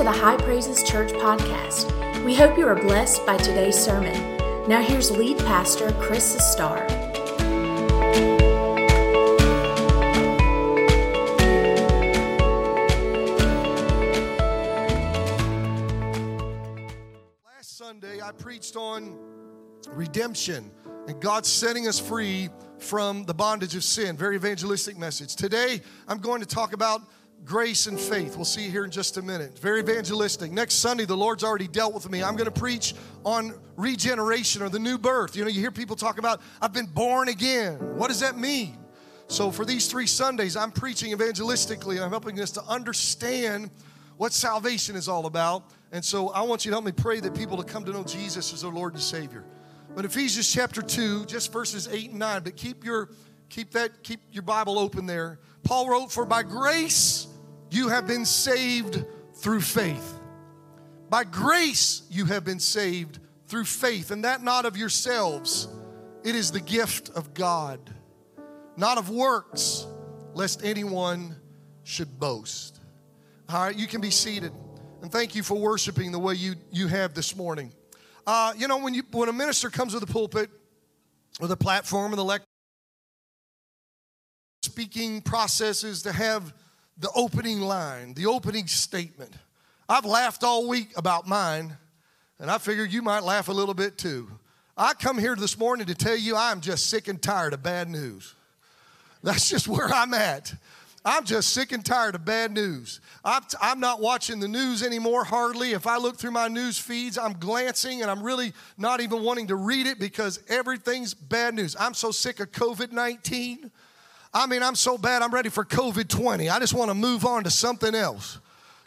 to the High Praises Church podcast. We hope you are blessed by today's sermon. Now, here's lead pastor Chris Sustar. Last Sunday, I preached on redemption and God setting us free from the bondage of sin. Very evangelistic message. Today, I'm going to talk about grace and faith. We'll see you here in just a minute. Very evangelistic. Next Sunday, the Lord's already dealt with me. I'm going to preach on regeneration or the new birth. You know, you hear people talk about, I've been born again. What does that mean? So, for these three Sundays, I'm preaching evangelistically. I'm helping us to understand what salvation is all about. And so, I want you to help me pray that people to come to know Jesus as their Lord and Savior. But Ephesians chapter 2, just verses 8 and 9, but keep your keep that keep your Bible open there. Paul wrote, For by grace you have been saved through faith. By grace you have been saved through faith, and that not of yourselves. It is the gift of God, not of works, lest anyone should boast. All right, you can be seated. And thank you for worshiping the way you, you have this morning. Uh, you know, when, you, when a minister comes to the pulpit or the platform and the lecture, speaking process is to have the opening line, the opening statement. I've laughed all week about mine, and I figured you might laugh a little bit too. I come here this morning to tell you I'm just sick and tired of bad news. That's just where I'm at. I'm just sick and tired of bad news. I'm, I'm not watching the news anymore, hardly. If I look through my news feeds, I'm glancing and I'm really not even wanting to read it because everything's bad news. I'm so sick of COVID 19. I mean, I'm so bad, I'm ready for COVID 20. I just want to move on to something else.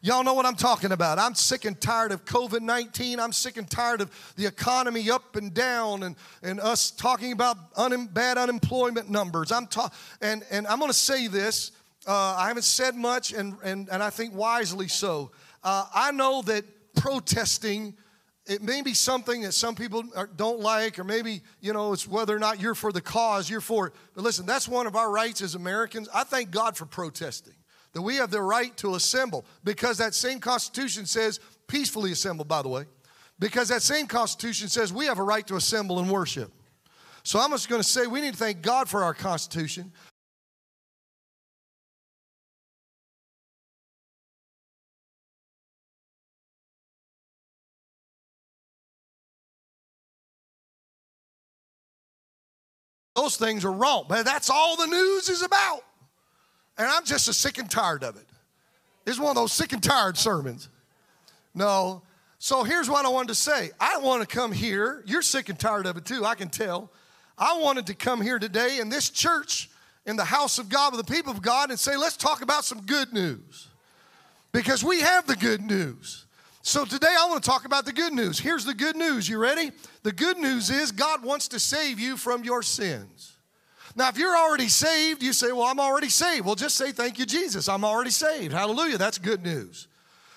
Y'all know what I'm talking about. I'm sick and tired of COVID 19. I'm sick and tired of the economy up and down and, and us talking about un- bad unemployment numbers. I'm ta- and, and I'm going to say this uh, I haven't said much, and, and, and I think wisely so. Uh, I know that protesting, it may be something that some people don't like, or maybe, you know, it's whether or not you're for the cause, you're for it. But listen, that's one of our rights as Americans. I thank God for protesting, that we have the right to assemble, because that same Constitution says, peacefully assemble, by the way, because that same Constitution says we have a right to assemble and worship. So I'm just going to say we need to thank God for our Constitution. Those things are wrong. But that's all the news is about. And I'm just as sick and tired of it. It's one of those sick and tired sermons. No. So here's what I wanted to say. I want to come here. You're sick and tired of it too, I can tell. I wanted to come here today in this church, in the house of God, with the people of God, and say, let's talk about some good news. Because we have the good news. So today I want to talk about the good news. Here's the good news. You ready? The good news is God wants to save you from your sins. Now, if you're already saved, you say, Well, I'm already saved. Well, just say, Thank you, Jesus. I'm already saved. Hallelujah. That's good news.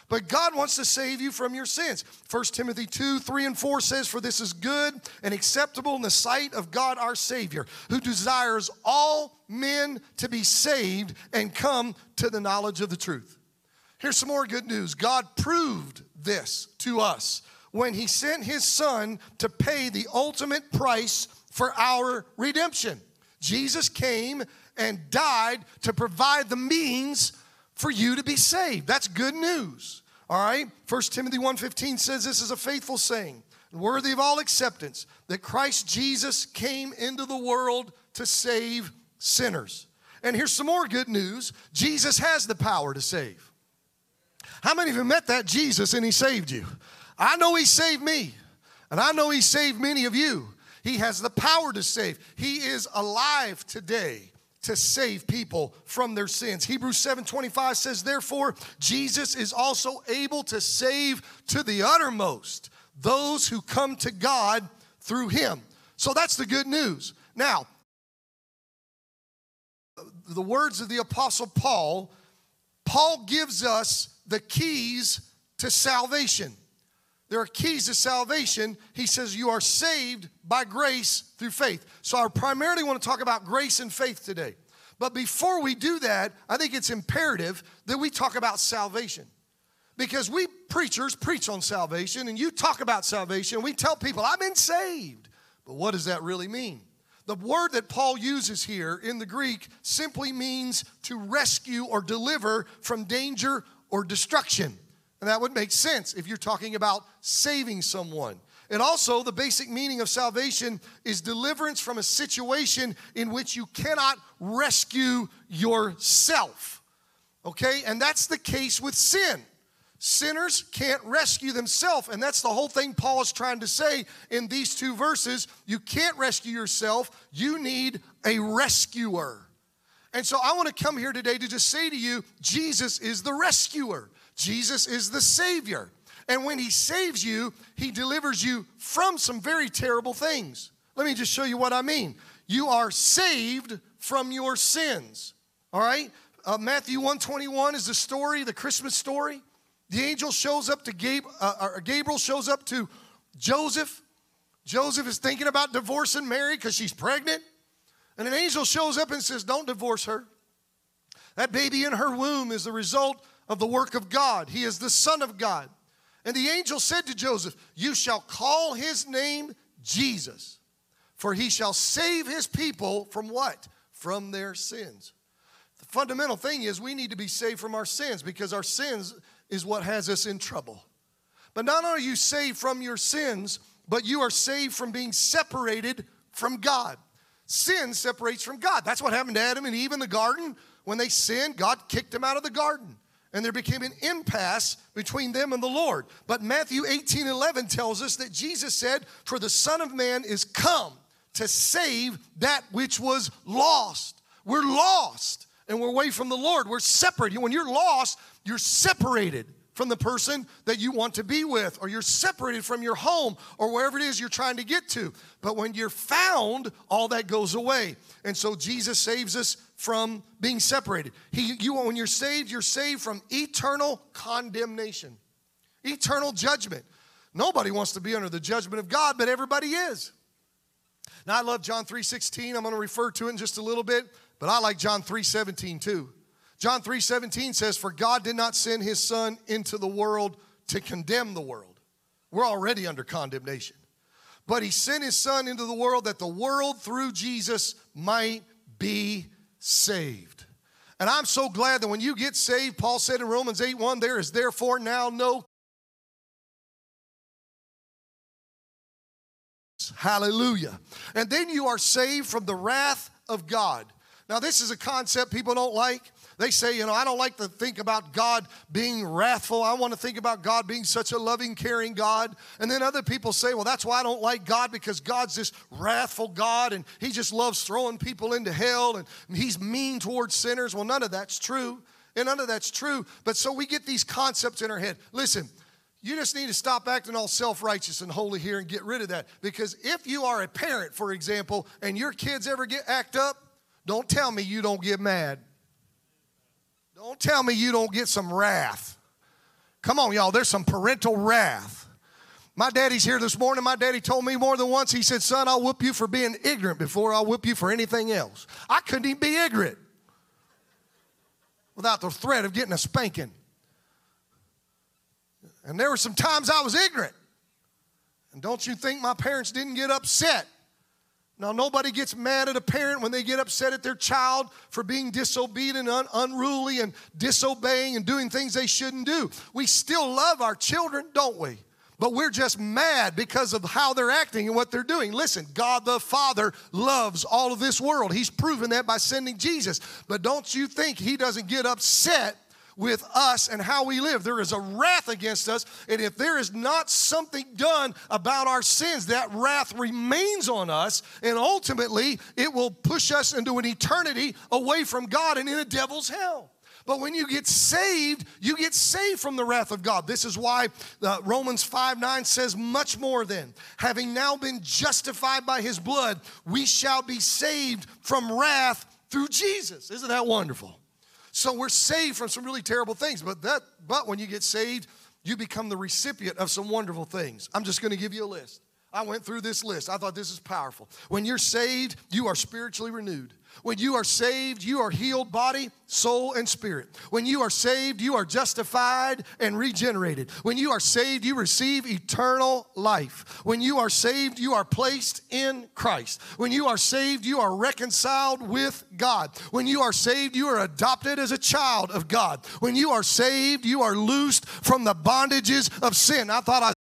But God wants to save you from your sins. 1 Timothy 2 3 and 4 says, For this is good and acceptable in the sight of God our Savior, who desires all men to be saved and come to the knowledge of the truth. Here's some more good news God proved this to us when He sent His Son to pay the ultimate price for our redemption. Jesus came and died to provide the means for you to be saved. That's good news. All right? 1 Timothy 1:15 says this is a faithful saying, worthy of all acceptance, that Christ Jesus came into the world to save sinners. And here's some more good news. Jesus has the power to save. How many of you met that Jesus and he saved you? I know he saved me, and I know he saved many of you. He has the power to save. He is alive today to save people from their sins. Hebrews 7:25 says therefore Jesus is also able to save to the uttermost those who come to God through him. So that's the good news. Now, the words of the apostle Paul, Paul gives us the keys to salvation. There are keys to salvation. He says you are saved by grace through faith. So I primarily want to talk about grace and faith today. But before we do that, I think it's imperative that we talk about salvation. Because we preachers preach on salvation and you talk about salvation. We tell people, I've been saved. But what does that really mean? The word that Paul uses here in the Greek simply means to rescue or deliver from danger or destruction. And that would make sense if you're talking about saving someone. And also, the basic meaning of salvation is deliverance from a situation in which you cannot rescue yourself. Okay? And that's the case with sin. Sinners can't rescue themselves. And that's the whole thing Paul is trying to say in these two verses. You can't rescue yourself, you need a rescuer. And so I want to come here today to just say to you Jesus is the rescuer, Jesus is the Savior. And when He saves you, He delivers you from some very terrible things. Let me just show you what I mean. You are saved from your sins. All right? Uh, Matthew 121 is the story, the Christmas story. The angel shows up to Gabe, uh, Gabriel shows up to Joseph. Joseph is thinking about divorcing Mary because she's pregnant. And an angel shows up and says, Don't divorce her. That baby in her womb is the result of the work of God. He is the Son of God. And the angel said to Joseph, You shall call his name Jesus, for he shall save his people from what? From their sins. The fundamental thing is we need to be saved from our sins because our sins is what has us in trouble. But not only are you saved from your sins, but you are saved from being separated from God. Sin separates from God. That's what happened to Adam and Eve in the garden. When they sinned, God kicked them out of the garden. And there became an impasse between them and the Lord. But Matthew 18 11 tells us that Jesus said, For the Son of Man is come to save that which was lost. We're lost and we're away from the Lord. We're separated. When you're lost, you're separated from the person that you want to be with, or you're separated from your home, or wherever it is you're trying to get to. But when you're found, all that goes away. And so Jesus saves us from being separated. He, you, when you're saved, you're saved from eternal condemnation, eternal judgment. Nobody wants to be under the judgment of God, but everybody is. Now I love John 3:16. I'm going to refer to it in just a little bit, but I like John 3:17 too. John 3:17 says, "For God did not send his son into the world to condemn the world. We're already under condemnation. But he sent his son into the world that the world through Jesus might be saved." And I'm so glad that when you get saved, Paul said in Romans 8:1, there is therefore now no Hallelujah. And then you are saved from the wrath of God. Now, this is a concept people don't like. They say, you know, I don't like to think about God being wrathful. I want to think about God being such a loving, caring God. And then other people say, well, that's why I don't like God because God's this wrathful God and He just loves throwing people into hell and He's mean towards sinners. Well, none of that's true. And none of that's true. But so we get these concepts in our head. Listen, you just need to stop acting all self righteous and holy here and get rid of that. Because if you are a parent, for example, and your kids ever get act up, don't tell me you don't get mad. Don't tell me you don't get some wrath. Come on, y'all, there's some parental wrath. My daddy's here this morning. My daddy told me more than once, he said, Son, I'll whoop you for being ignorant before I'll whoop you for anything else. I couldn't even be ignorant without the threat of getting a spanking. And there were some times I was ignorant. And don't you think my parents didn't get upset now, nobody gets mad at a parent when they get upset at their child for being disobedient, un- unruly, and disobeying and doing things they shouldn't do. We still love our children, don't we? But we're just mad because of how they're acting and what they're doing. Listen, God the Father loves all of this world. He's proven that by sending Jesus. But don't you think He doesn't get upset with us and how we live. There is a wrath against us, and if there is not something done about our sins, that wrath remains on us, and ultimately it will push us into an eternity away from God and in a devil's hell. But when you get saved, you get saved from the wrath of God. This is why uh, Romans 5 9 says, Much more than, having now been justified by his blood, we shall be saved from wrath through Jesus. Isn't that wonderful? So we're saved from some really terrible things, but that but when you get saved, you become the recipient of some wonderful things. I'm just going to give you a list. I went through this list. I thought this is powerful. When you're saved, you are spiritually renewed. When you are saved, you are healed body, soul, and spirit. When you are saved, you are justified and regenerated. When you are saved, you receive eternal life. When you are saved, you are placed in Christ. When you are saved, you are reconciled with God. When you are saved, you are adopted as a child of God. When you are saved, you are loosed from the bondages of sin. I thought I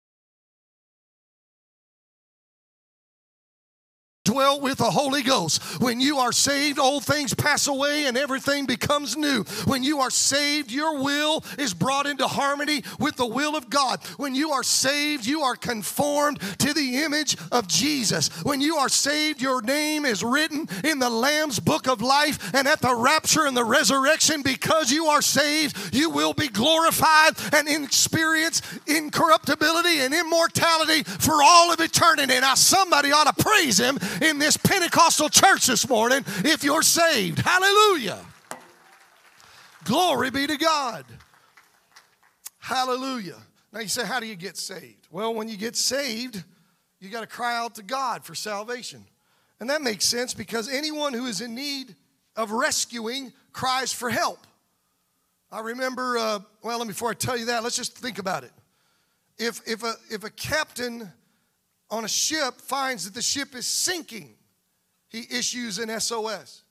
dwell with the Holy Ghost. When you are saved, old things pass away and everything becomes new. When you are saved, your will is brought into harmony with the will of God. When you are saved, you are conformed to the image of Jesus. When you are saved, your name is written in the Lamb's book of life, and at the rapture and the resurrection, because you are saved, you will be glorified and experience incorruptibility and immortality for all of eternity. Now, somebody ought to praise him in this Pentecostal church this morning if you're saved. Hallelujah. Glory be to God. Hallelujah. Now you say, how do you get saved? Well, when you get saved, you got to cry out to God for salvation. And that makes sense because anyone who is in need of rescuing cries for help. I remember, uh, well, before I tell you that, let's just think about it. If, if, a, if a captain on a ship finds that the ship is sinking, he issues an SOS.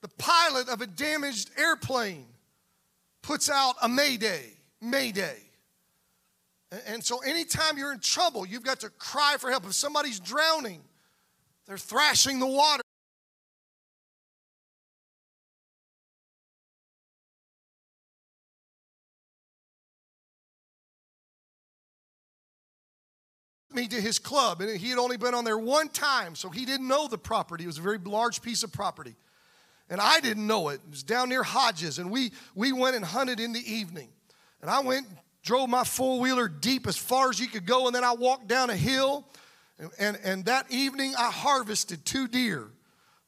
The pilot of a damaged airplane puts out a mayday, mayday. And so, anytime you're in trouble, you've got to cry for help. If somebody's drowning, they're thrashing the water. Me to his club, and he had only been on there one time, so he didn't know the property. It was a very large piece of property. And I didn't know it. It was down near Hodges, and we, we went and hunted in the evening. And I went, and drove my four wheeler deep as far as you could go, and then I walked down a hill. And, and, and that evening, I harvested two deer.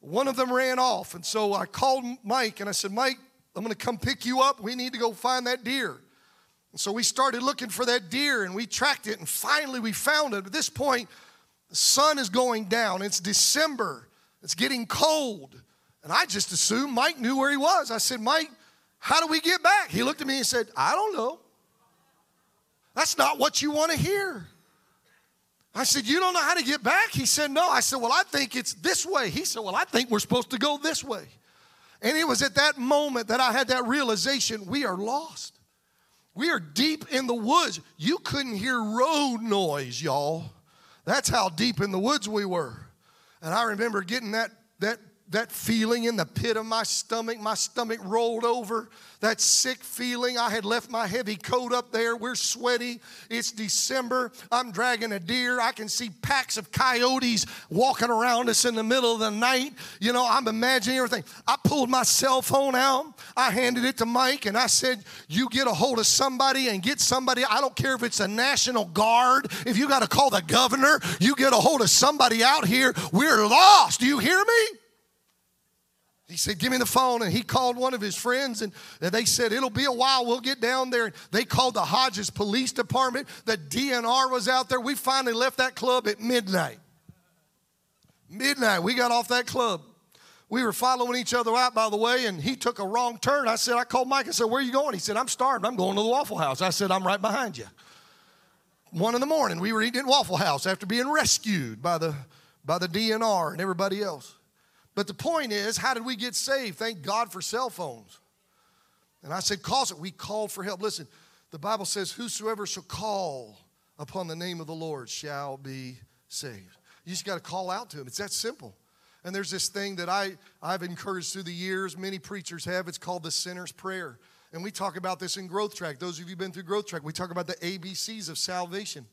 One of them ran off, and so I called Mike and I said, Mike, I'm gonna come pick you up. We need to go find that deer. And so we started looking for that deer and we tracked it and finally we found it. At this point, the sun is going down. It's December. It's getting cold. And I just assumed Mike knew where he was. I said, Mike, how do we get back? He looked at me and said, I don't know. That's not what you want to hear. I said, You don't know how to get back? He said, No. I said, Well, I think it's this way. He said, Well, I think we're supposed to go this way. And it was at that moment that I had that realization we are lost. We are deep in the woods. You couldn't hear road noise, y'all. That's how deep in the woods we were. And I remember getting that, that that feeling in the pit of my stomach. My stomach rolled over. That sick feeling. I had left my heavy coat up there. We're sweaty. It's December. I'm dragging a deer. I can see packs of coyotes walking around us in the middle of the night. You know, I'm imagining everything. I pulled my cell phone out. I handed it to Mike and I said, You get a hold of somebody and get somebody. I don't care if it's a National Guard. If you got to call the governor, you get a hold of somebody out here. We're lost. Do you hear me? He said, Give me the phone. And he called one of his friends, and they said, It'll be a while. We'll get down there. They called the Hodges Police Department. The DNR was out there. We finally left that club at midnight. Midnight. We got off that club. We were following each other out, by the way, and he took a wrong turn. I said, I called Mike and said, Where are you going? He said, I'm starving. I'm going to the Waffle House. I said, I'm right behind you. One in the morning, we were eating at Waffle House after being rescued by the, by the DNR and everybody else. But the point is, how did we get saved? Thank God for cell phones. And I said, call it. We called for help. Listen, the Bible says, Whosoever shall call upon the name of the Lord shall be saved. You just got to call out to him. It's that simple. And there's this thing that I, I've encouraged through the years, many preachers have. It's called the sinner's prayer. And we talk about this in Growth Track. Those of you who've been through Growth Track, we talk about the ABCs of salvation.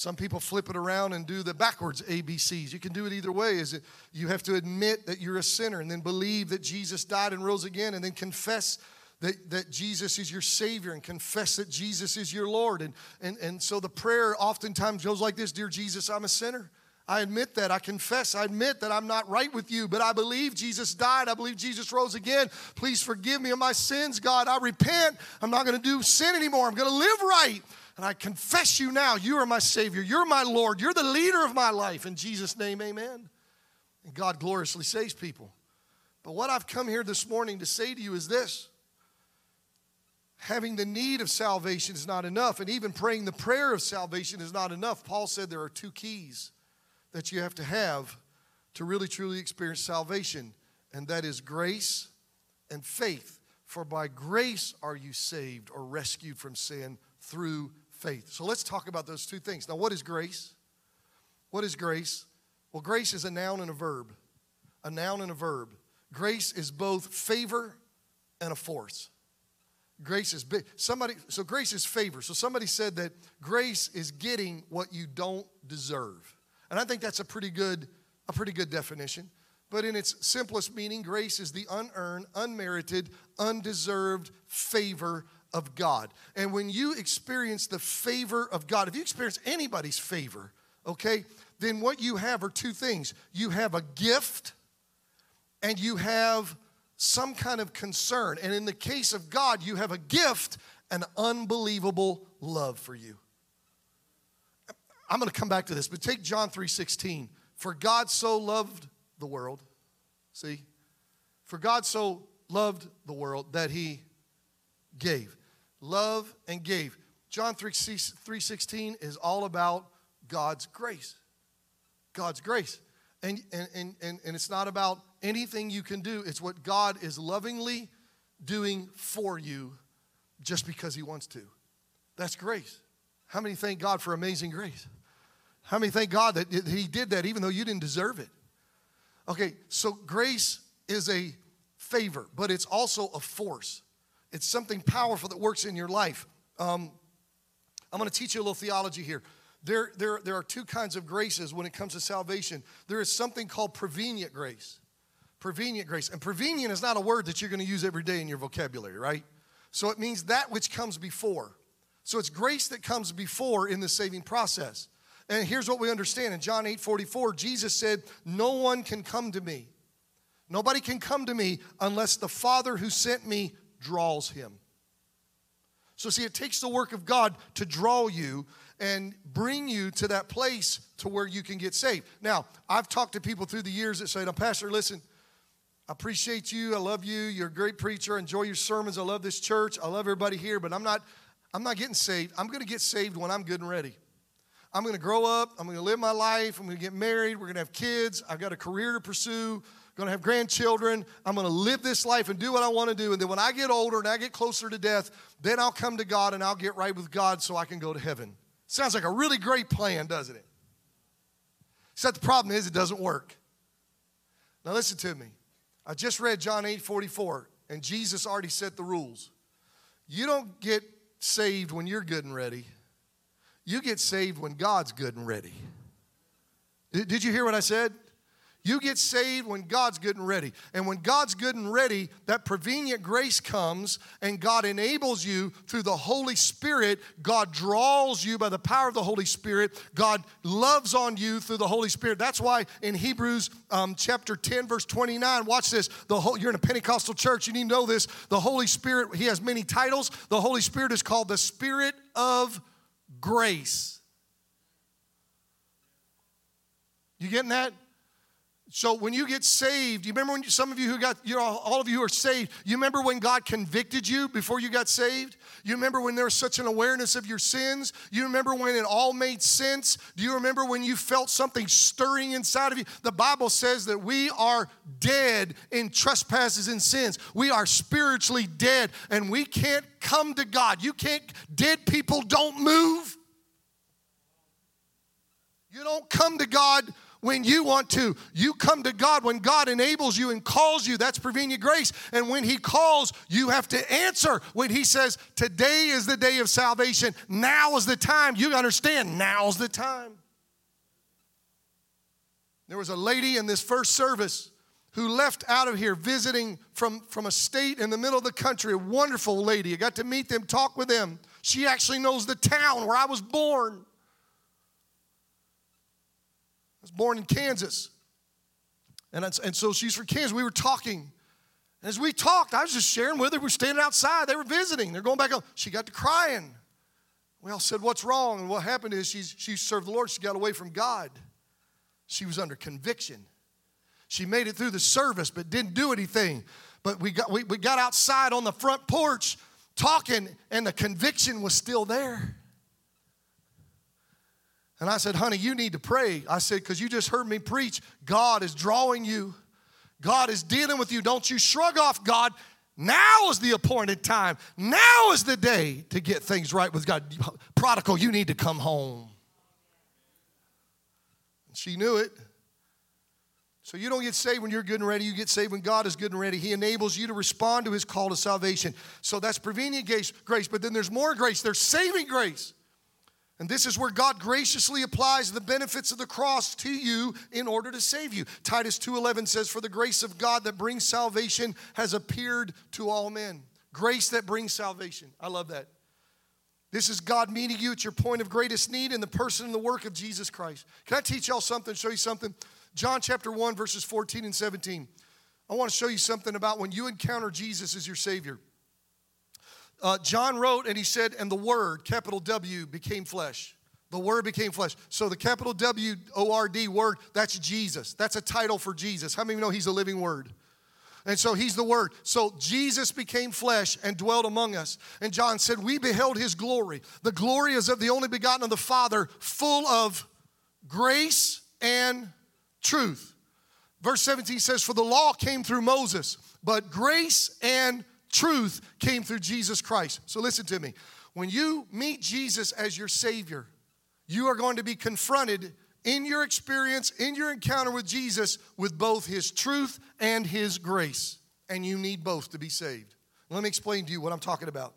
Some people flip it around and do the backwards ABCs. You can do it either way. Is it you have to admit that you're a sinner and then believe that Jesus died and rose again and then confess that, that Jesus is your Savior and confess that Jesus is your Lord. And, and, and so the prayer oftentimes goes like this Dear Jesus, I'm a sinner. I admit that. I confess. I admit that I'm not right with you, but I believe Jesus died. I believe Jesus rose again. Please forgive me of my sins, God. I repent. I'm not going to do sin anymore. I'm going to live right. And I confess you now, you are my Savior, you're my Lord, you're the leader of my life. In Jesus' name, amen. And God gloriously saves people. But what I've come here this morning to say to you is this having the need of salvation is not enough, and even praying the prayer of salvation is not enough. Paul said there are two keys that you have to have to really truly experience salvation, and that is grace and faith. For by grace are you saved or rescued from sin through faith. So let's talk about those two things. Now, what is grace? What is grace? Well, grace is a noun and a verb. A noun and a verb. Grace is both favor and a force. Grace is big. Somebody, so grace is favor. So somebody said that grace is getting what you don't deserve. And I think that's a pretty good, a pretty good definition. But in its simplest meaning, grace is the unearned, unmerited, undeserved favor of God. And when you experience the favor of God, if you experience anybody's favor, okay, then what you have are two things you have a gift and you have some kind of concern. And in the case of God, you have a gift, an unbelievable love for you. I'm going to come back to this, but take John 3:16. For God so loved the world. See? For God so loved the world that he gave. Love and gave. John 3:16 is all about God's grace. God's grace. And, and, and, and, and it's not about anything you can do, it's what God is lovingly doing for you just because He wants to. That's grace. How many thank God for amazing grace? How many thank God that He did that even though you didn't deserve it? Okay, so grace is a favor, but it's also a force. It's something powerful that works in your life. Um, I'm going to teach you a little theology here. There, there, there are two kinds of graces when it comes to salvation. There is something called prevenient grace. Prevenient grace. And prevenient is not a word that you're going to use every day in your vocabulary, right? So it means that which comes before. So it's grace that comes before in the saving process. And here's what we understand in John 8 44, Jesus said, No one can come to me. Nobody can come to me unless the Father who sent me draws him. So, see, it takes the work of God to draw you and bring you to that place to where you can get saved. Now, I've talked to people through the years that say, now, Pastor, listen, I appreciate you. I love you. You're a great preacher. I enjoy your sermons. I love this church. I love everybody here, but I'm not, I'm not getting saved. I'm going to get saved when I'm good and ready. I'm going to grow up. I'm going to live my life. I'm going to get married. We're going to have kids. I've got a career to pursue going to have grandchildren. I'm going to live this life and do what I want to do. And then when I get older and I get closer to death, then I'll come to God and I'll get right with God so I can go to heaven. Sounds like a really great plan, doesn't it? Except the problem is it doesn't work. Now listen to me. I just read John 8 44, and Jesus already set the rules. You don't get saved when you're good and ready. You get saved when God's good and ready. Did you hear what I said? You get saved when God's good and ready. And when God's good and ready, that prevenient grace comes and God enables you through the Holy Spirit. God draws you by the power of the Holy Spirit. God loves on you through the Holy Spirit. That's why in Hebrews um, chapter 10, verse 29, watch this. The whole, you're in a Pentecostal church, you need to know this. The Holy Spirit, He has many titles. The Holy Spirit is called the Spirit of grace. You getting that? So when you get saved, you remember when you, some of you who got, you know, all of you who are saved, you remember when God convicted you before you got saved? You remember when there was such an awareness of your sins? You remember when it all made sense? Do you remember when you felt something stirring inside of you? The Bible says that we are dead in trespasses and sins. We are spiritually dead and we can't come to God. You can't, dead people don't move. You don't come to God when you want to. You come to God when God enables you and calls you. That's prevenient grace. And when He calls, you have to answer. When He says, Today is the day of salvation, now is the time, you understand, now's the time. There was a lady in this first service who left out of here visiting from, from a state in the middle of the country, a wonderful lady. I got to meet them, talk with them. She actually knows the town where I was born was born in Kansas. And, and so she's from Kansas. We were talking. And As we talked, I was just sharing with her. We were standing outside. They were visiting. They're going back home. She got to crying. We all said, What's wrong? And what happened is she's, she served the Lord. She got away from God. She was under conviction. She made it through the service, but didn't do anything. But we got, we, we got outside on the front porch talking, and the conviction was still there. And I said, honey, you need to pray. I said, because you just heard me preach. God is drawing you, God is dealing with you. Don't you shrug off God. Now is the appointed time. Now is the day to get things right with God. Prodigal, you need to come home. And She knew it. So you don't get saved when you're good and ready. You get saved when God is good and ready. He enables you to respond to his call to salvation. So that's prevenient grace. But then there's more grace. There's saving grace. And this is where God graciously applies the benefits of the cross to you in order to save you. Titus 2:11 says for the grace of God that brings salvation has appeared to all men. Grace that brings salvation. I love that. This is God meeting you at your point of greatest need in the person and the work of Jesus Christ. Can I teach y'all something, show you something? John chapter 1 verses 14 and 17. I want to show you something about when you encounter Jesus as your savior. Uh, John wrote and he said, and the Word, capital W, became flesh. The Word became flesh. So the capital W O R D word, that's Jesus. That's a title for Jesus. How many know he's a living Word? And so he's the Word. So Jesus became flesh and dwelt among us. And John said, We beheld his glory. The glory is of the only begotten of the Father, full of grace and truth. Verse 17 says, For the law came through Moses, but grace and truth came through Jesus Christ. So listen to me. When you meet Jesus as your Savior, you are going to be confronted in your experience, in your encounter with Jesus, with both His truth and His grace. And you need both to be saved. Let me explain to you what I'm talking about.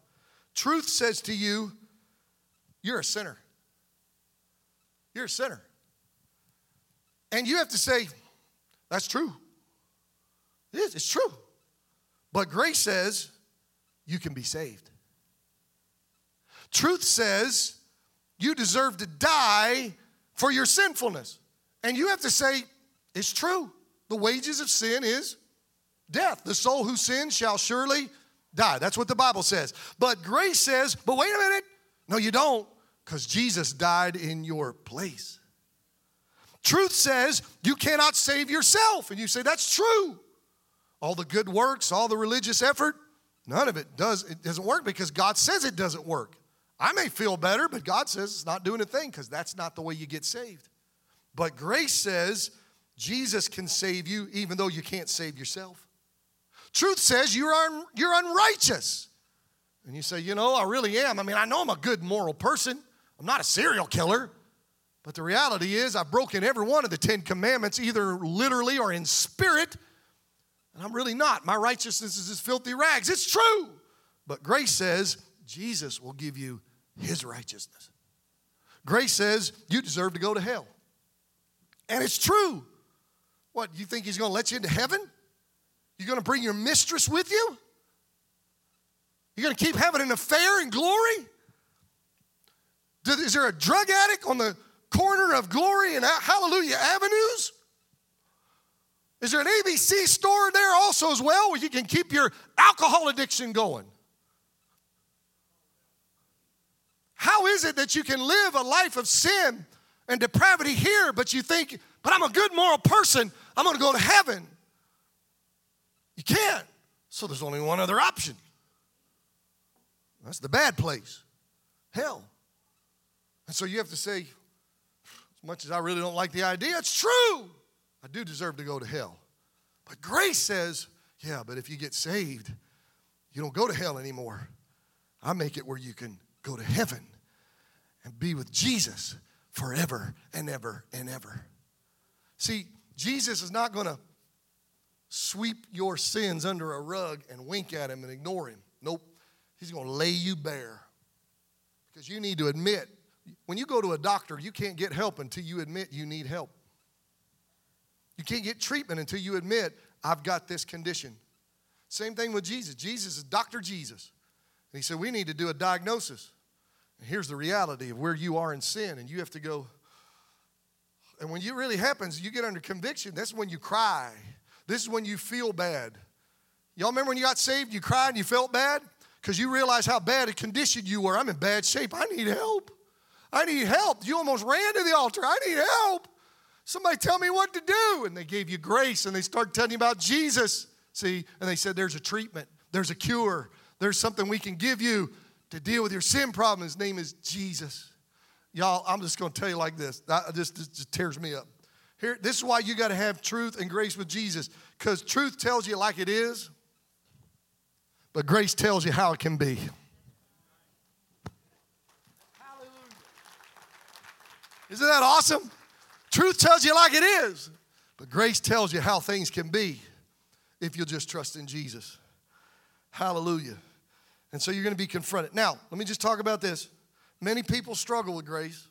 Truth says to you, you're a sinner. You're a sinner. And you have to say, that's true. It is, it's true. But grace says you can be saved. Truth says you deserve to die for your sinfulness. And you have to say, it's true. The wages of sin is death. The soul who sins shall surely die. That's what the Bible says. But grace says, but wait a minute. No, you don't, because Jesus died in your place. Truth says you cannot save yourself. And you say, that's true all the good works, all the religious effort, none of it does it doesn't work because God says it doesn't work. I may feel better, but God says it's not doing a thing because that's not the way you get saved. But grace says Jesus can save you even though you can't save yourself. Truth says you're, un, you're unrighteous. And you say, you know, I really am. I mean, I know I'm a good moral person. I'm not a serial killer. But the reality is, I've broken every one of the Ten Commandments, either literally or in spirit. And I'm really not. My righteousness is as filthy rags. It's true. But grace says Jesus will give you his righteousness. Grace says you deserve to go to hell. And it's true. What, you think he's going to let you into heaven? You're going to bring your mistress with you? You're going to keep having an affair in glory? Is there a drug addict on the corner of Glory and Hallelujah Avenues? Is there an ABC store there also as well where you can keep your alcohol addiction going? How is it that you can live a life of sin and depravity here, but you think, but I'm a good moral person, I'm gonna go to heaven? You can't. So there's only one other option. That's the bad place hell. And so you have to say, as much as I really don't like the idea, it's true. I do deserve to go to hell. But grace says, yeah, but if you get saved, you don't go to hell anymore. I make it where you can go to heaven and be with Jesus forever and ever and ever. See, Jesus is not going to sweep your sins under a rug and wink at him and ignore him. Nope. He's going to lay you bare. Because you need to admit, when you go to a doctor, you can't get help until you admit you need help. You can't get treatment until you admit, I've got this condition. Same thing with Jesus. Jesus is Dr. Jesus. And he said, We need to do a diagnosis. And here's the reality of where you are in sin, and you have to go. And when it really happens, you get under conviction. That's when you cry. This is when you feel bad. Y'all remember when you got saved, you cried and you felt bad? because you realize how bad a condition you were. I'm in bad shape. I need help. I need help. You almost ran to the altar. I need help. Somebody tell me what to do. And they gave you grace and they start telling you about Jesus. See, and they said, There's a treatment, there's a cure, there's something we can give you to deal with your sin problem. His name is Jesus. Y'all, I'm just going to tell you like this. This, this just tears me up. Here, this is why you got to have truth and grace with Jesus, because truth tells you like it is, but grace tells you how it can be. Hallelujah. Isn't that awesome? Truth tells you like it is, but grace tells you how things can be if you'll just trust in Jesus. Hallelujah. And so you're going to be confronted. Now, let me just talk about this. Many people struggle with grace.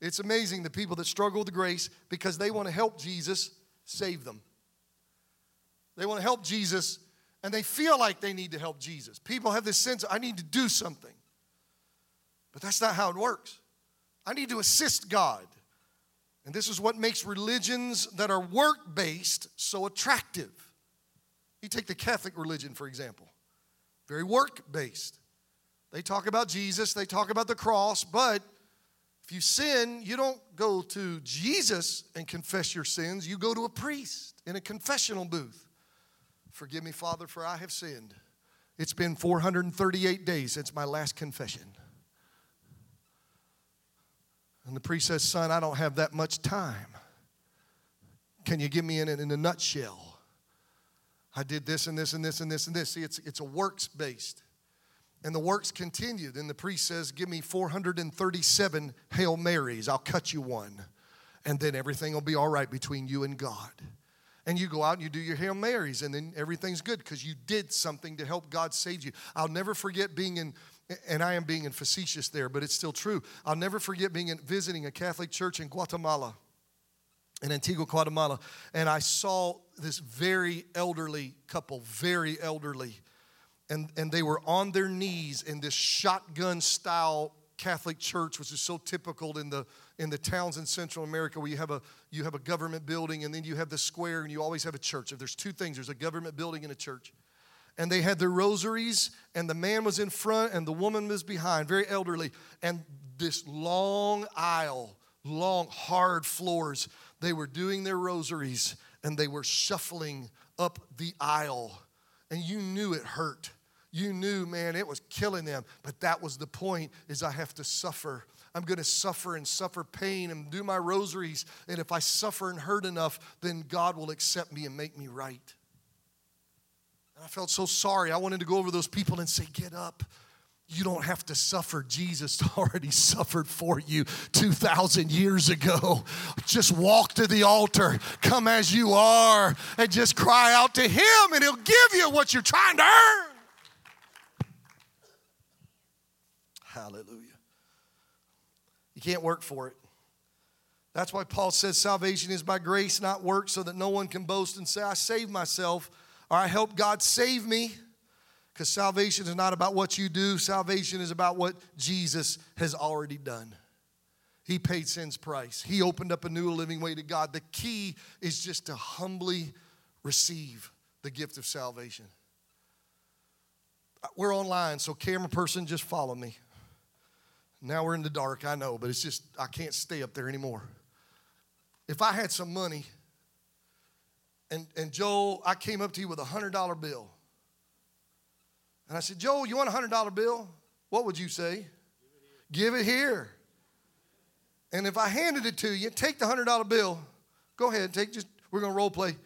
It's amazing the people that struggle with grace because they want to help Jesus save them. They want to help Jesus and they feel like they need to help Jesus. People have this sense I need to do something. But that's not how it works. I need to assist God. And this is what makes religions that are work based so attractive. You take the Catholic religion, for example, very work based. They talk about Jesus, they talk about the cross, but if you sin, you don't go to Jesus and confess your sins, you go to a priest in a confessional booth. Forgive me, Father, for I have sinned. It's been 438 days since my last confession. And the priest says, Son, I don't have that much time. Can you give me in, in a nutshell? I did this and this and this and this and this. See, it's, it's a works based. And the works continued. And the priest says, Give me 437 Hail Marys. I'll cut you one. And then everything will be all right between you and God. And you go out and you do your Hail Marys, and then everything's good because you did something to help God save you. I'll never forget being in and I am being facetious there, but it's still true. I'll never forget being in, visiting a Catholic church in Guatemala, in Antigua, Guatemala, and I saw this very elderly couple, very elderly, and, and they were on their knees in this shotgun style Catholic church, which is so typical in the in the towns in Central America where you have a you have a government building and then you have the square and you always have a church. If there's two things, there's a government building and a church and they had their rosaries, and the man was in front and the woman was behind, very elderly. And this long aisle, long, hard floors, they were doing their rosaries and they were shuffling up the aisle. And you knew it hurt. You knew, man, it was killing them. But that was the point is I have to suffer. I'm going to suffer and suffer pain and do my rosaries. And if I suffer and hurt enough, then God will accept me and make me right. And I felt so sorry. I wanted to go over those people and say, Get up. You don't have to suffer. Jesus already suffered for you 2,000 years ago. Just walk to the altar, come as you are, and just cry out to Him, and He'll give you what you're trying to earn. Hallelujah. You can't work for it. That's why Paul says salvation is by grace, not work, so that no one can boast and say, I saved myself or I help God save me. Because salvation is not about what you do, salvation is about what Jesus has already done. He paid sin's price, He opened up a new living way to God. The key is just to humbly receive the gift of salvation. We're online, so camera person, just follow me. Now we're in the dark, I know, but it's just, I can't stay up there anymore. If I had some money, and, and Joel, I came up to you with a $100 bill. And I said, Joel, you want a $100 bill? What would you say? Give it, Give it here. And if I handed it to you, take the $100 bill. Go ahead, take just, we're going to role play.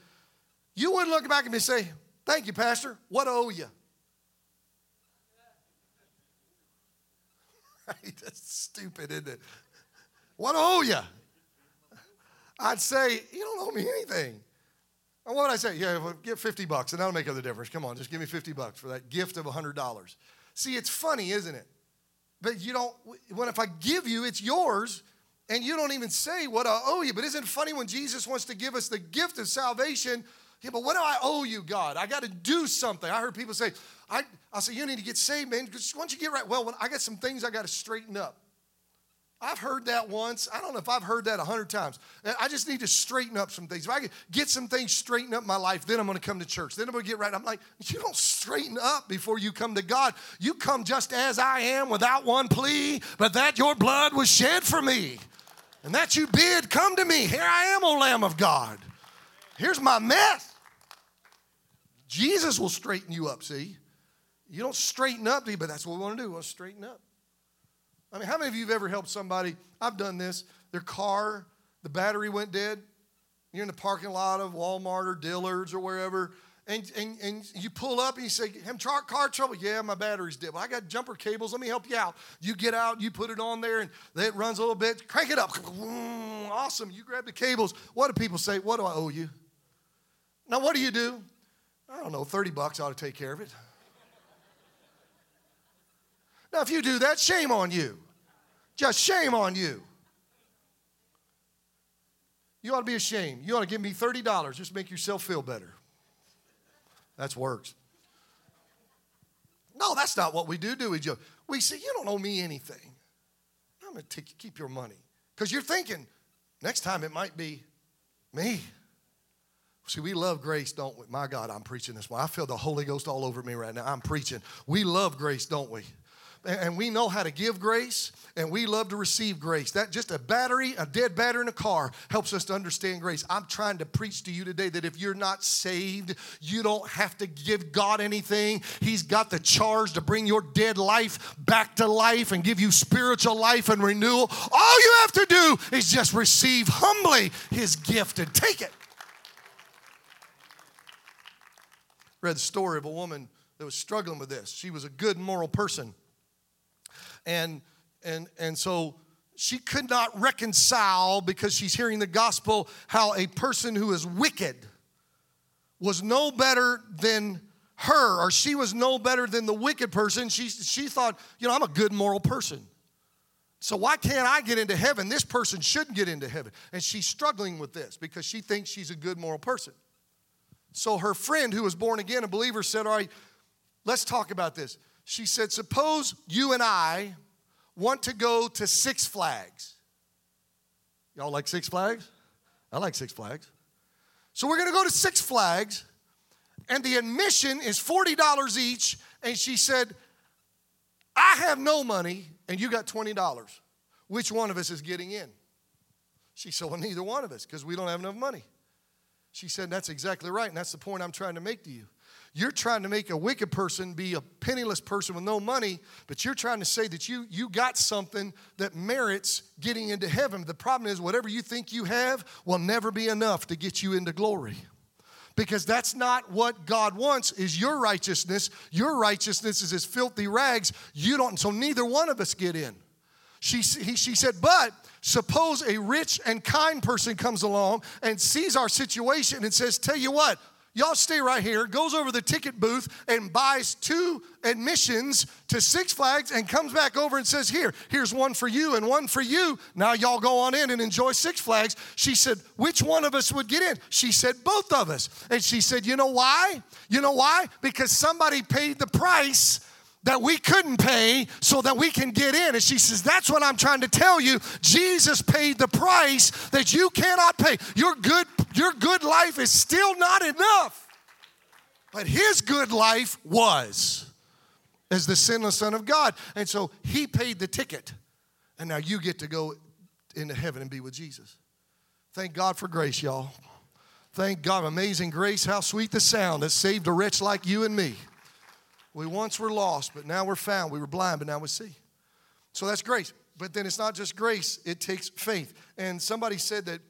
You wouldn't look back at me and say, Thank you, Pastor. What owe you? Right? That's stupid, isn't it? What owe you? I'd say, You don't owe me anything. And what would I say? Yeah, well, give 50 bucks, and that'll make the difference. Come on, just give me 50 bucks for that gift of $100. See, it's funny, isn't it? But you don't, when if I give you, it's yours, and you don't even say what I owe you. But isn't it funny when Jesus wants to give us the gift of salvation? Yeah, but what do I owe you, God? I got to do something. I heard people say, I, I say, you need to get saved, man. Once you get right, well, I got some things I got to straighten up. I've heard that once. I don't know if I've heard that a hundred times. I just need to straighten up some things. If I can get some things straightened up in my life, then I'm going to come to church. Then I'm going to get right. I'm like, you don't straighten up before you come to God. You come just as I am without one plea, but that your blood was shed for me. And that you bid, come to me. Here I am, O Lamb of God. Here's my mess. Jesus will straighten you up, see? You don't straighten up, but that's what we want to do. We want to straighten up. I mean, how many of you have ever helped somebody? I've done this. Their car, the battery went dead. You're in the parking lot of Walmart or Dillard's or wherever, and, and, and you pull up and you say, Have car, car trouble? Yeah, my battery's dead. Well, I got jumper cables. Let me help you out. You get out, you put it on there, and it runs a little bit. Crank it up. Awesome. You grab the cables. What do people say? What do I owe you? Now, what do you do? I don't know, 30 bucks ought to take care of it. Now, if you do that, shame on you. Just shame on you. You ought to be ashamed. You ought to give me $30 just make yourself feel better. That's works. No, that's not what we do, do we, Joe? We say, You don't owe me anything. I'm going to keep your money. Because you're thinking, next time it might be me. See, we love grace, don't we? My God, I'm preaching this one. I feel the Holy Ghost all over me right now. I'm preaching. We love grace, don't we? And we know how to give grace and we love to receive grace. That just a battery, a dead battery in a car helps us to understand grace. I'm trying to preach to you today that if you're not saved, you don't have to give God anything. He's got the charge to bring your dead life back to life and give you spiritual life and renewal. All you have to do is just receive humbly his gift and take it. Read the story of a woman that was struggling with this. She was a good moral person and, and, and so she could not reconcile because she's hearing the gospel how a person who is wicked was no better than her, or she was no better than the wicked person. She, she thought, you know, I'm a good moral person. So why can't I get into heaven? This person shouldn't get into heaven. And she's struggling with this because she thinks she's a good moral person. So her friend who was born again, a believer, said, All right, let's talk about this. She said, Suppose you and I want to go to Six Flags. Y'all like Six Flags? I like Six Flags. So we're gonna go to Six Flags, and the admission is $40 each. And she said, I have no money, and you got $20. Which one of us is getting in? She said, Well, neither one of us, because we don't have enough money. She said, That's exactly right, and that's the point I'm trying to make to you. You're trying to make a wicked person be a penniless person with no money, but you're trying to say that you, you got something that merits getting into heaven. The problem is, whatever you think you have will never be enough to get you into glory because that's not what God wants is your righteousness. Your righteousness is his filthy rags. You don't, so neither one of us get in. She, he, she said, but suppose a rich and kind person comes along and sees our situation and says, tell you what, Y'all stay right here, goes over the ticket booth and buys two admissions to Six Flags and comes back over and says, Here, here's one for you and one for you. Now y'all go on in and enjoy Six Flags. She said, Which one of us would get in? She said, Both of us. And she said, You know why? You know why? Because somebody paid the price that we couldn't pay so that we can get in. And she says, That's what I'm trying to tell you. Jesus paid the price that you cannot pay. Your good, your good life is still not enough. But his good life was as the sinless Son of God. And so he paid the ticket. And now you get to go into heaven and be with Jesus. Thank God for grace, y'all. Thank God. Amazing grace. How sweet the sound that saved a wretch like you and me. We once were lost, but now we're found. We were blind, but now we see. So that's grace. But then it's not just grace, it takes faith. And somebody said that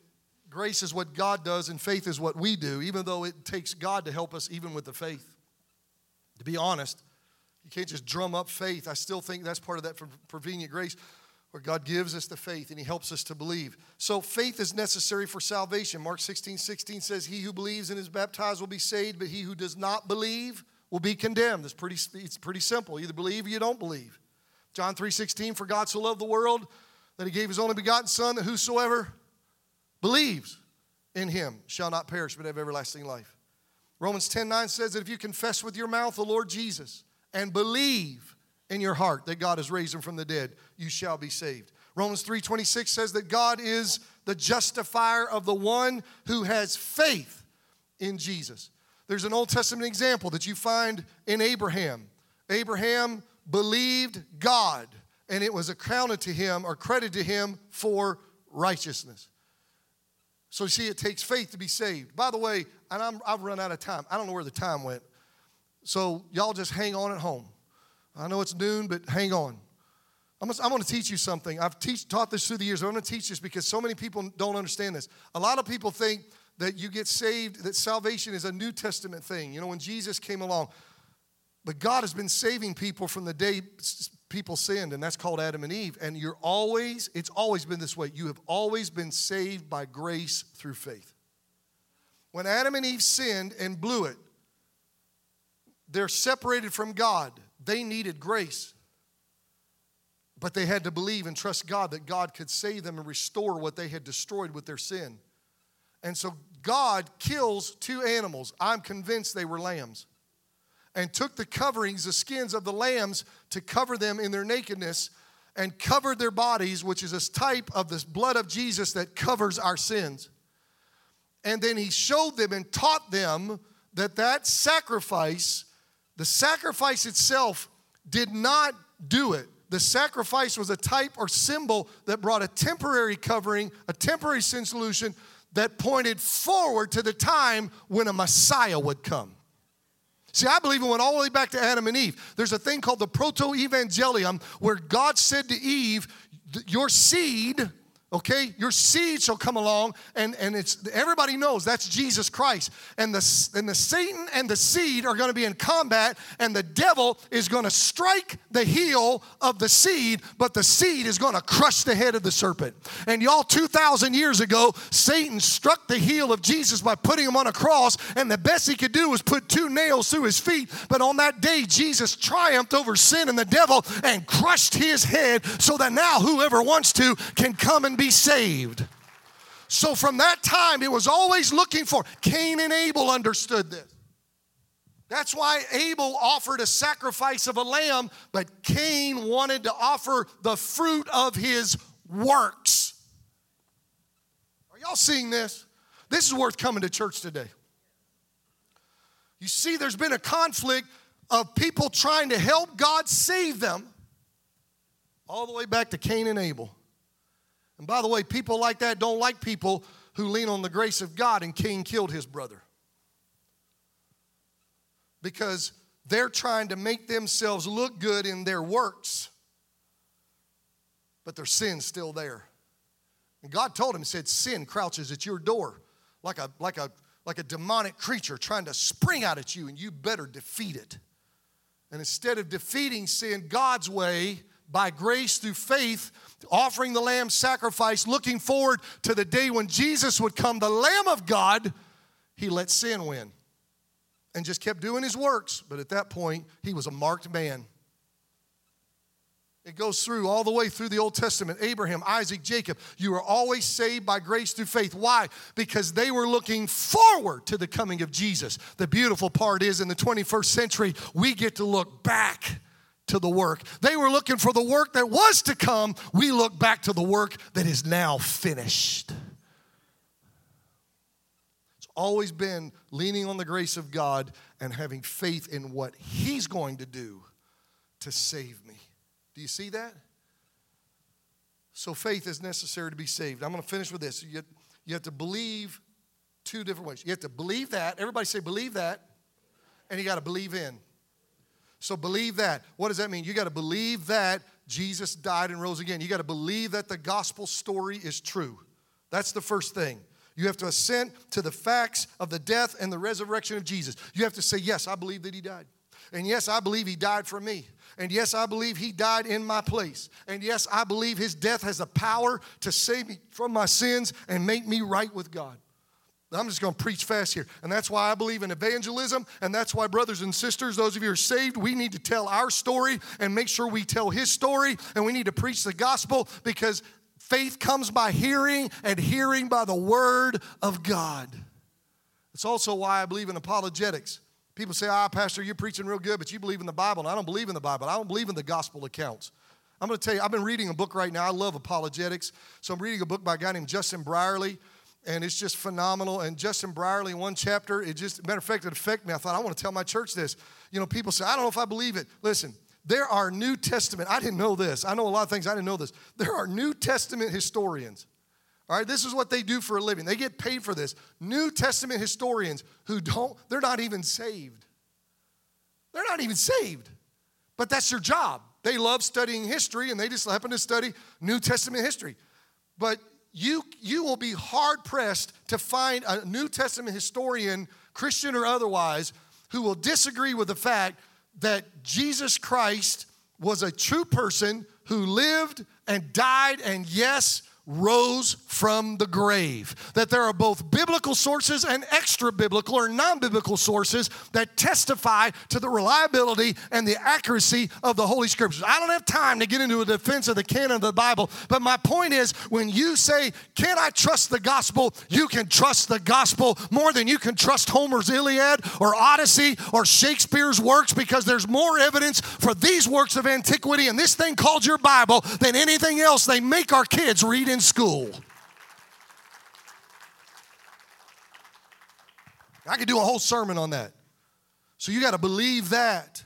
grace is what God does and faith is what we do, even though it takes God to help us even with the faith. To be honest, you can't just drum up faith. I still think that's part of that prevenient grace where God gives us the faith and He helps us to believe. So faith is necessary for salvation. Mark 16, 16 says, He who believes and is baptized will be saved, but he who does not believe will be condemned. It's pretty, it's pretty simple. You either believe or you don't believe. John 3:16, for God so loved the world that he gave his only begotten Son, that whosoever believes in him shall not perish, but have everlasting life. Romans 10 9 says that if you confess with your mouth the Lord Jesus and believe in your heart that God has raised him from the dead, you shall be saved. Romans 3:26 says that God is the justifier of the one who has faith in Jesus. There's an Old Testament example that you find in Abraham. Abraham believed God, and it was accounted to him or credited to him for righteousness. So you see, it takes faith to be saved. By the way, and I'm, I've run out of time. I don't know where the time went. So y'all just hang on at home. I know it's noon, but hang on. I'm going to teach you something. I've teach, taught this through the years. I'm going to teach this because so many people don't understand this. A lot of people think that you get saved, that salvation is a New Testament thing. You know, when Jesus came along, but God has been saving people from the day people sinned, and that's called Adam and Eve. And you're always, it's always been this way. You have always been saved by grace through faith. When Adam and Eve sinned and blew it, they're separated from God. They needed grace. But they had to believe and trust God that God could save them and restore what they had destroyed with their sin. And so God kills two animals. I'm convinced they were lambs. And took the coverings, the skins of the lambs, to cover them in their nakedness and covered their bodies, which is a type of this blood of Jesus that covers our sins. And then he showed them and taught them that that sacrifice, the sacrifice itself, did not do it the sacrifice was a type or symbol that brought a temporary covering, a temporary sin solution that pointed forward to the time when a Messiah would come. See, I believe it went all the way back to Adam and Eve. There's a thing called the proto evangelium where God said to Eve, Your seed okay? Your seed shall come along and, and it's everybody knows that's jesus christ. And the, and the satan and the seed are going to be in combat and the devil is going to strike the heel of the seed but the seed is going to crush the head of the serpent. And y'all 2000 years ago satan struck the heel of jesus by putting him on a cross and the best he could do was put two nails through his feet. But on that day jesus triumphed over sin and the devil and crushed his head so that now whoever wants to can come and be saved. So from that time, it was always looking for. Cain and Abel understood this. That's why Abel offered a sacrifice of a lamb, but Cain wanted to offer the fruit of his works. Are y'all seeing this? This is worth coming to church today. You see, there's been a conflict of people trying to help God save them, all the way back to Cain and Abel. And by the way, people like that don't like people who lean on the grace of God, and Cain killed his brother. Because they're trying to make themselves look good in their works, but their sin's still there. And God told him, He said, Sin crouches at your door like a, like a, like a demonic creature trying to spring out at you, and you better defeat it. And instead of defeating sin God's way, by grace through faith, offering the lamb sacrifice, looking forward to the day when Jesus would come, the Lamb of God, he let sin win and just kept doing his works. But at that point, he was a marked man. It goes through all the way through the Old Testament Abraham, Isaac, Jacob. You are always saved by grace through faith. Why? Because they were looking forward to the coming of Jesus. The beautiful part is in the 21st century, we get to look back to the work. They were looking for the work that was to come. We look back to the work that is now finished. It's always been leaning on the grace of God and having faith in what He's going to do to save me. Do you see that? So, faith is necessary to be saved. I'm going to finish with this. You, you have to believe two different ways. You have to believe that. Everybody say, believe that. And you got to believe in. So believe that. What does that mean? You got to believe that Jesus died and rose again. You got to believe that the gospel story is true. That's the first thing. You have to assent to the facts of the death and the resurrection of Jesus. You have to say, Yes, I believe that he died. And yes, I believe he died for me. And yes, I believe he died in my place. And yes, I believe his death has the power to save me from my sins and make me right with God. I'm just going to preach fast here. And that's why I believe in evangelism. And that's why, brothers and sisters, those of you who are saved, we need to tell our story and make sure we tell his story. And we need to preach the gospel because faith comes by hearing, and hearing by the word of God. It's also why I believe in apologetics. People say, ah, Pastor, you're preaching real good, but you believe in the Bible. And I don't believe in the Bible. I don't believe in the gospel accounts. I'm going to tell you, I've been reading a book right now. I love apologetics. So I'm reading a book by a guy named Justin Brierley, and it's just phenomenal. And Justin Brierley, one chapter, it just, matter of fact, it affected me. I thought, I want to tell my church this. You know, people say, I don't know if I believe it. Listen, there are New Testament, I didn't know this. I know a lot of things, I didn't know this. There are New Testament historians. All right, this is what they do for a living. They get paid for this. New Testament historians who don't, they're not even saved. They're not even saved, but that's their job. They love studying history and they just happen to study New Testament history. But you, you will be hard pressed to find a New Testament historian, Christian or otherwise, who will disagree with the fact that Jesus Christ was a true person who lived and died and, yes, rose from the grave. That there are both biblical sources and extra biblical or non biblical sources that testify to the reliability and the accuracy of the Holy Scriptures. I don't have time to get into a defense of the canon of the Bible, but my point is when you say, Can I trust the gospel? You can trust the gospel more than you can trust Homer's Iliad or Odyssey or Shakespeare's works because there's more evidence for these works of antiquity and this thing called your Bible than anything else they make our kids read in school. I could do a whole sermon on that. So you got to believe that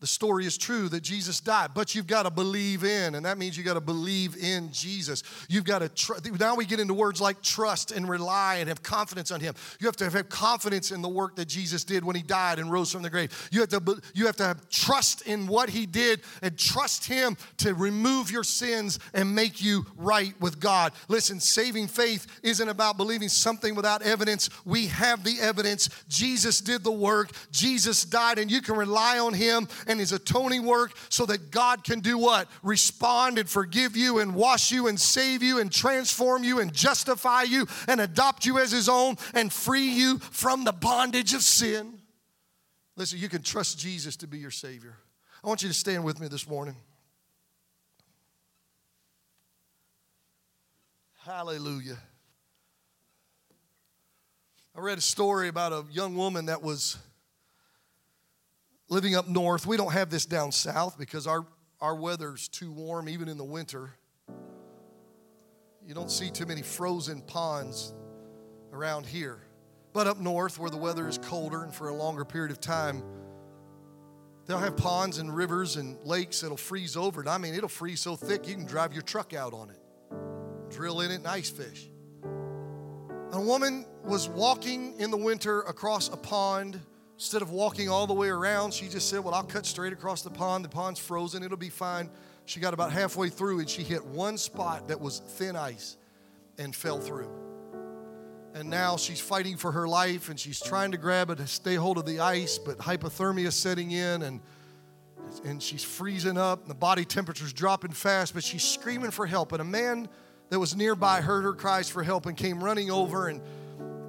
the story is true that Jesus died, but you've got to believe in, and that means you got to believe in Jesus. You've got to now we get into words like trust and rely and have confidence on Him. You have to have confidence in the work that Jesus did when He died and rose from the grave. You have to you have to have trust in what He did and trust Him to remove your sins and make you right with God. Listen, saving faith isn't about believing something without evidence. We have the evidence. Jesus did the work. Jesus died, and you can rely on Him and his atoning work so that God can do what? Respond and forgive you and wash you and save you and transform you and justify you and adopt you as his own and free you from the bondage of sin. Listen, you can trust Jesus to be your Savior. I want you to stand with me this morning. Hallelujah. I read a story about a young woman that was living up north, we don't have this down south because our, our weather's too warm, even in the winter. You don't see too many frozen ponds around here. But up north, where the weather is colder and for a longer period of time, they'll have ponds and rivers and lakes that'll freeze over. And I mean, it'll freeze so thick you can drive your truck out on it, drill in it, and ice fish. A woman was walking in the winter across a pond Instead of walking all the way around, she just said, Well, I'll cut straight across the pond. The pond's frozen, it'll be fine. She got about halfway through and she hit one spot that was thin ice and fell through. And now she's fighting for her life and she's trying to grab it to stay hold of the ice, but hypothermia is setting in and and she's freezing up and the body temperature's dropping fast, but she's screaming for help. And a man that was nearby heard her cries for help and came running over and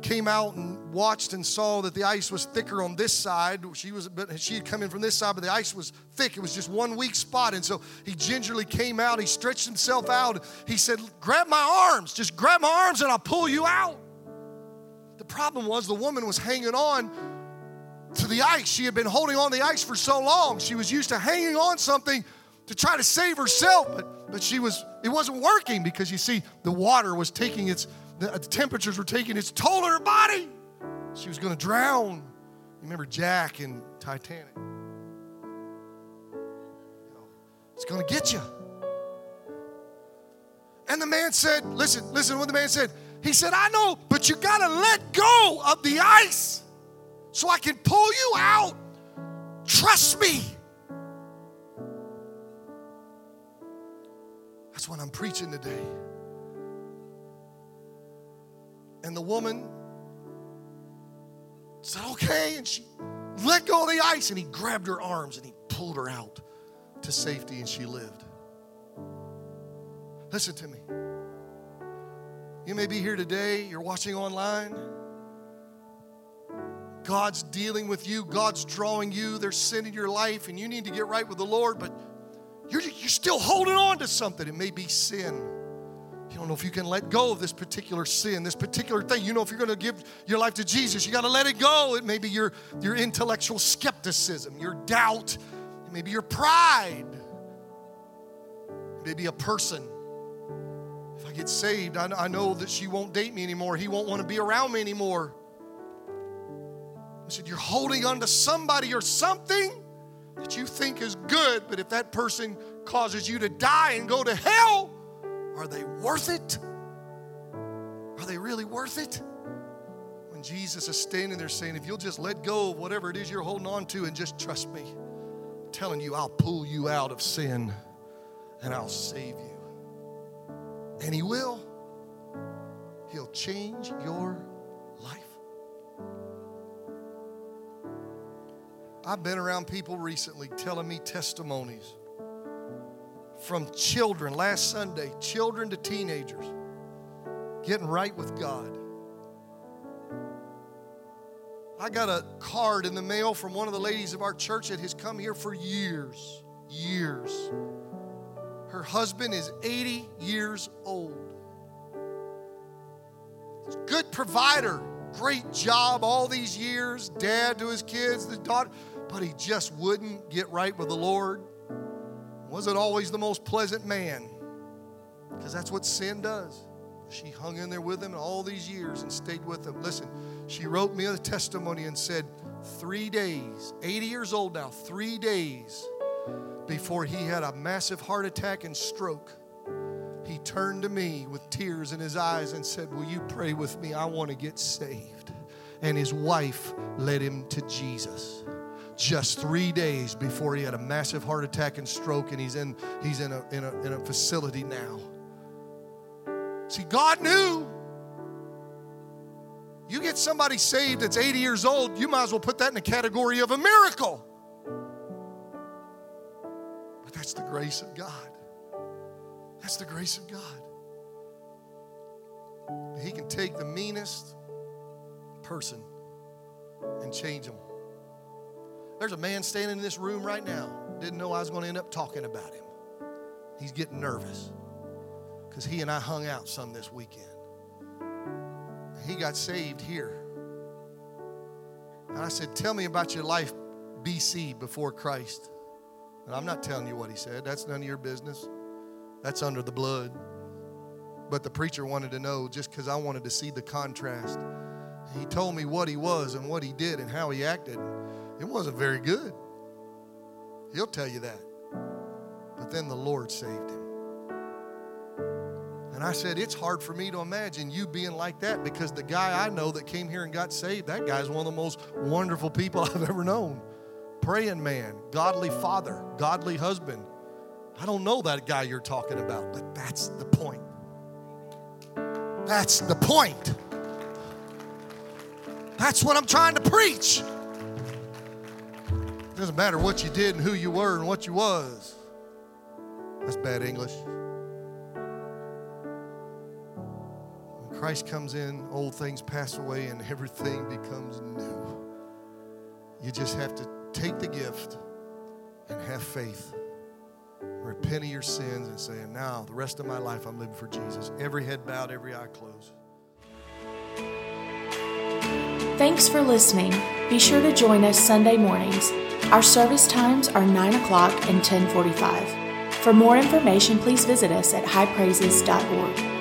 came out and watched and saw that the ice was thicker on this side. She was, but she had come in from this side, but the ice was thick. It was just one weak spot, and so he gingerly came out. He stretched himself out. He said, "Grab my arms. Just grab my arms, and I'll pull you out." The problem was the woman was hanging on to the ice. She had been holding on the ice for so long. She was used to hanging on something to try to save herself, but but she was it wasn't working because you see the water was taking its the, temperatures were taking its toll on her body. She was going to drown. You remember Jack in Titanic? It's going to get you. And the man said, listen, listen what the man said. He said, I know, but you got to let go of the ice so I can pull you out. Trust me. That's what I'm preaching today. And the woman said, okay. And she let go of the ice and he grabbed her arms and he pulled her out to safety and she lived. Listen to me. You may be here today, you're watching online. God's dealing with you, God's drawing you, there's sin in your life, and you need to get right with the Lord, but you're, you're still holding on to something. It may be sin. Don't know if you can let go of this particular sin, this particular thing. You know, if you're going to give your life to Jesus, you got to let it go. It may be your, your intellectual skepticism, your doubt, it may be your pride. Maybe a person. If I get saved, I, I know that she won't date me anymore. He won't want to be around me anymore. I said, You're holding on to somebody or something that you think is good, but if that person causes you to die and go to hell, are they worth it? Are they really worth it? When Jesus is standing there saying, If you'll just let go of whatever it is you're holding on to and just trust me, I'm telling you, I'll pull you out of sin and I'll save you. And He will. He'll change your life. I've been around people recently telling me testimonies from children last Sunday, children to teenagers, getting right with God. I got a card in the mail from one of the ladies of our church that has come here for years, years. Her husband is 80 years old. Good provider, great job all these years, dad to his kids, the daughter, but he just wouldn't get right with the Lord. Wasn't always the most pleasant man, because that's what sin does. She hung in there with him all these years and stayed with him. Listen, she wrote me a testimony and said, Three days, 80 years old now, three days before he had a massive heart attack and stroke, he turned to me with tears in his eyes and said, Will you pray with me? I want to get saved. And his wife led him to Jesus just three days before he had a massive heart attack and stroke, and he's in, he's in, a, in, a, in a facility now. See, God knew. You get somebody saved that's 80 years old, you might as well put that in the category of a miracle. But that's the grace of God. That's the grace of God. He can take the meanest person and change them. There's a man standing in this room right now, didn't know I was going to end up talking about him. He's getting nervous because he and I hung out some this weekend. He got saved here. And I said, Tell me about your life BC before Christ. And I'm not telling you what he said, that's none of your business. That's under the blood. But the preacher wanted to know just because I wanted to see the contrast. He told me what he was and what he did and how he acted. It wasn't very good. He'll tell you that. But then the Lord saved him. And I said, It's hard for me to imagine you being like that because the guy I know that came here and got saved, that guy's one of the most wonderful people I've ever known. Praying man, godly father, godly husband. I don't know that guy you're talking about, but that's the point. That's the point. That's what I'm trying to preach. Doesn't matter what you did and who you were and what you was. That's bad English. When Christ comes in, old things pass away and everything becomes new. You just have to take the gift and have faith. Repent of your sins and say, now the rest of my life I'm living for Jesus. Every head bowed, every eye closed. Thanks for listening. Be sure to join us Sunday mornings. Our service times are 9 o'clock and 1045. For more information, please visit us at highpraises.org.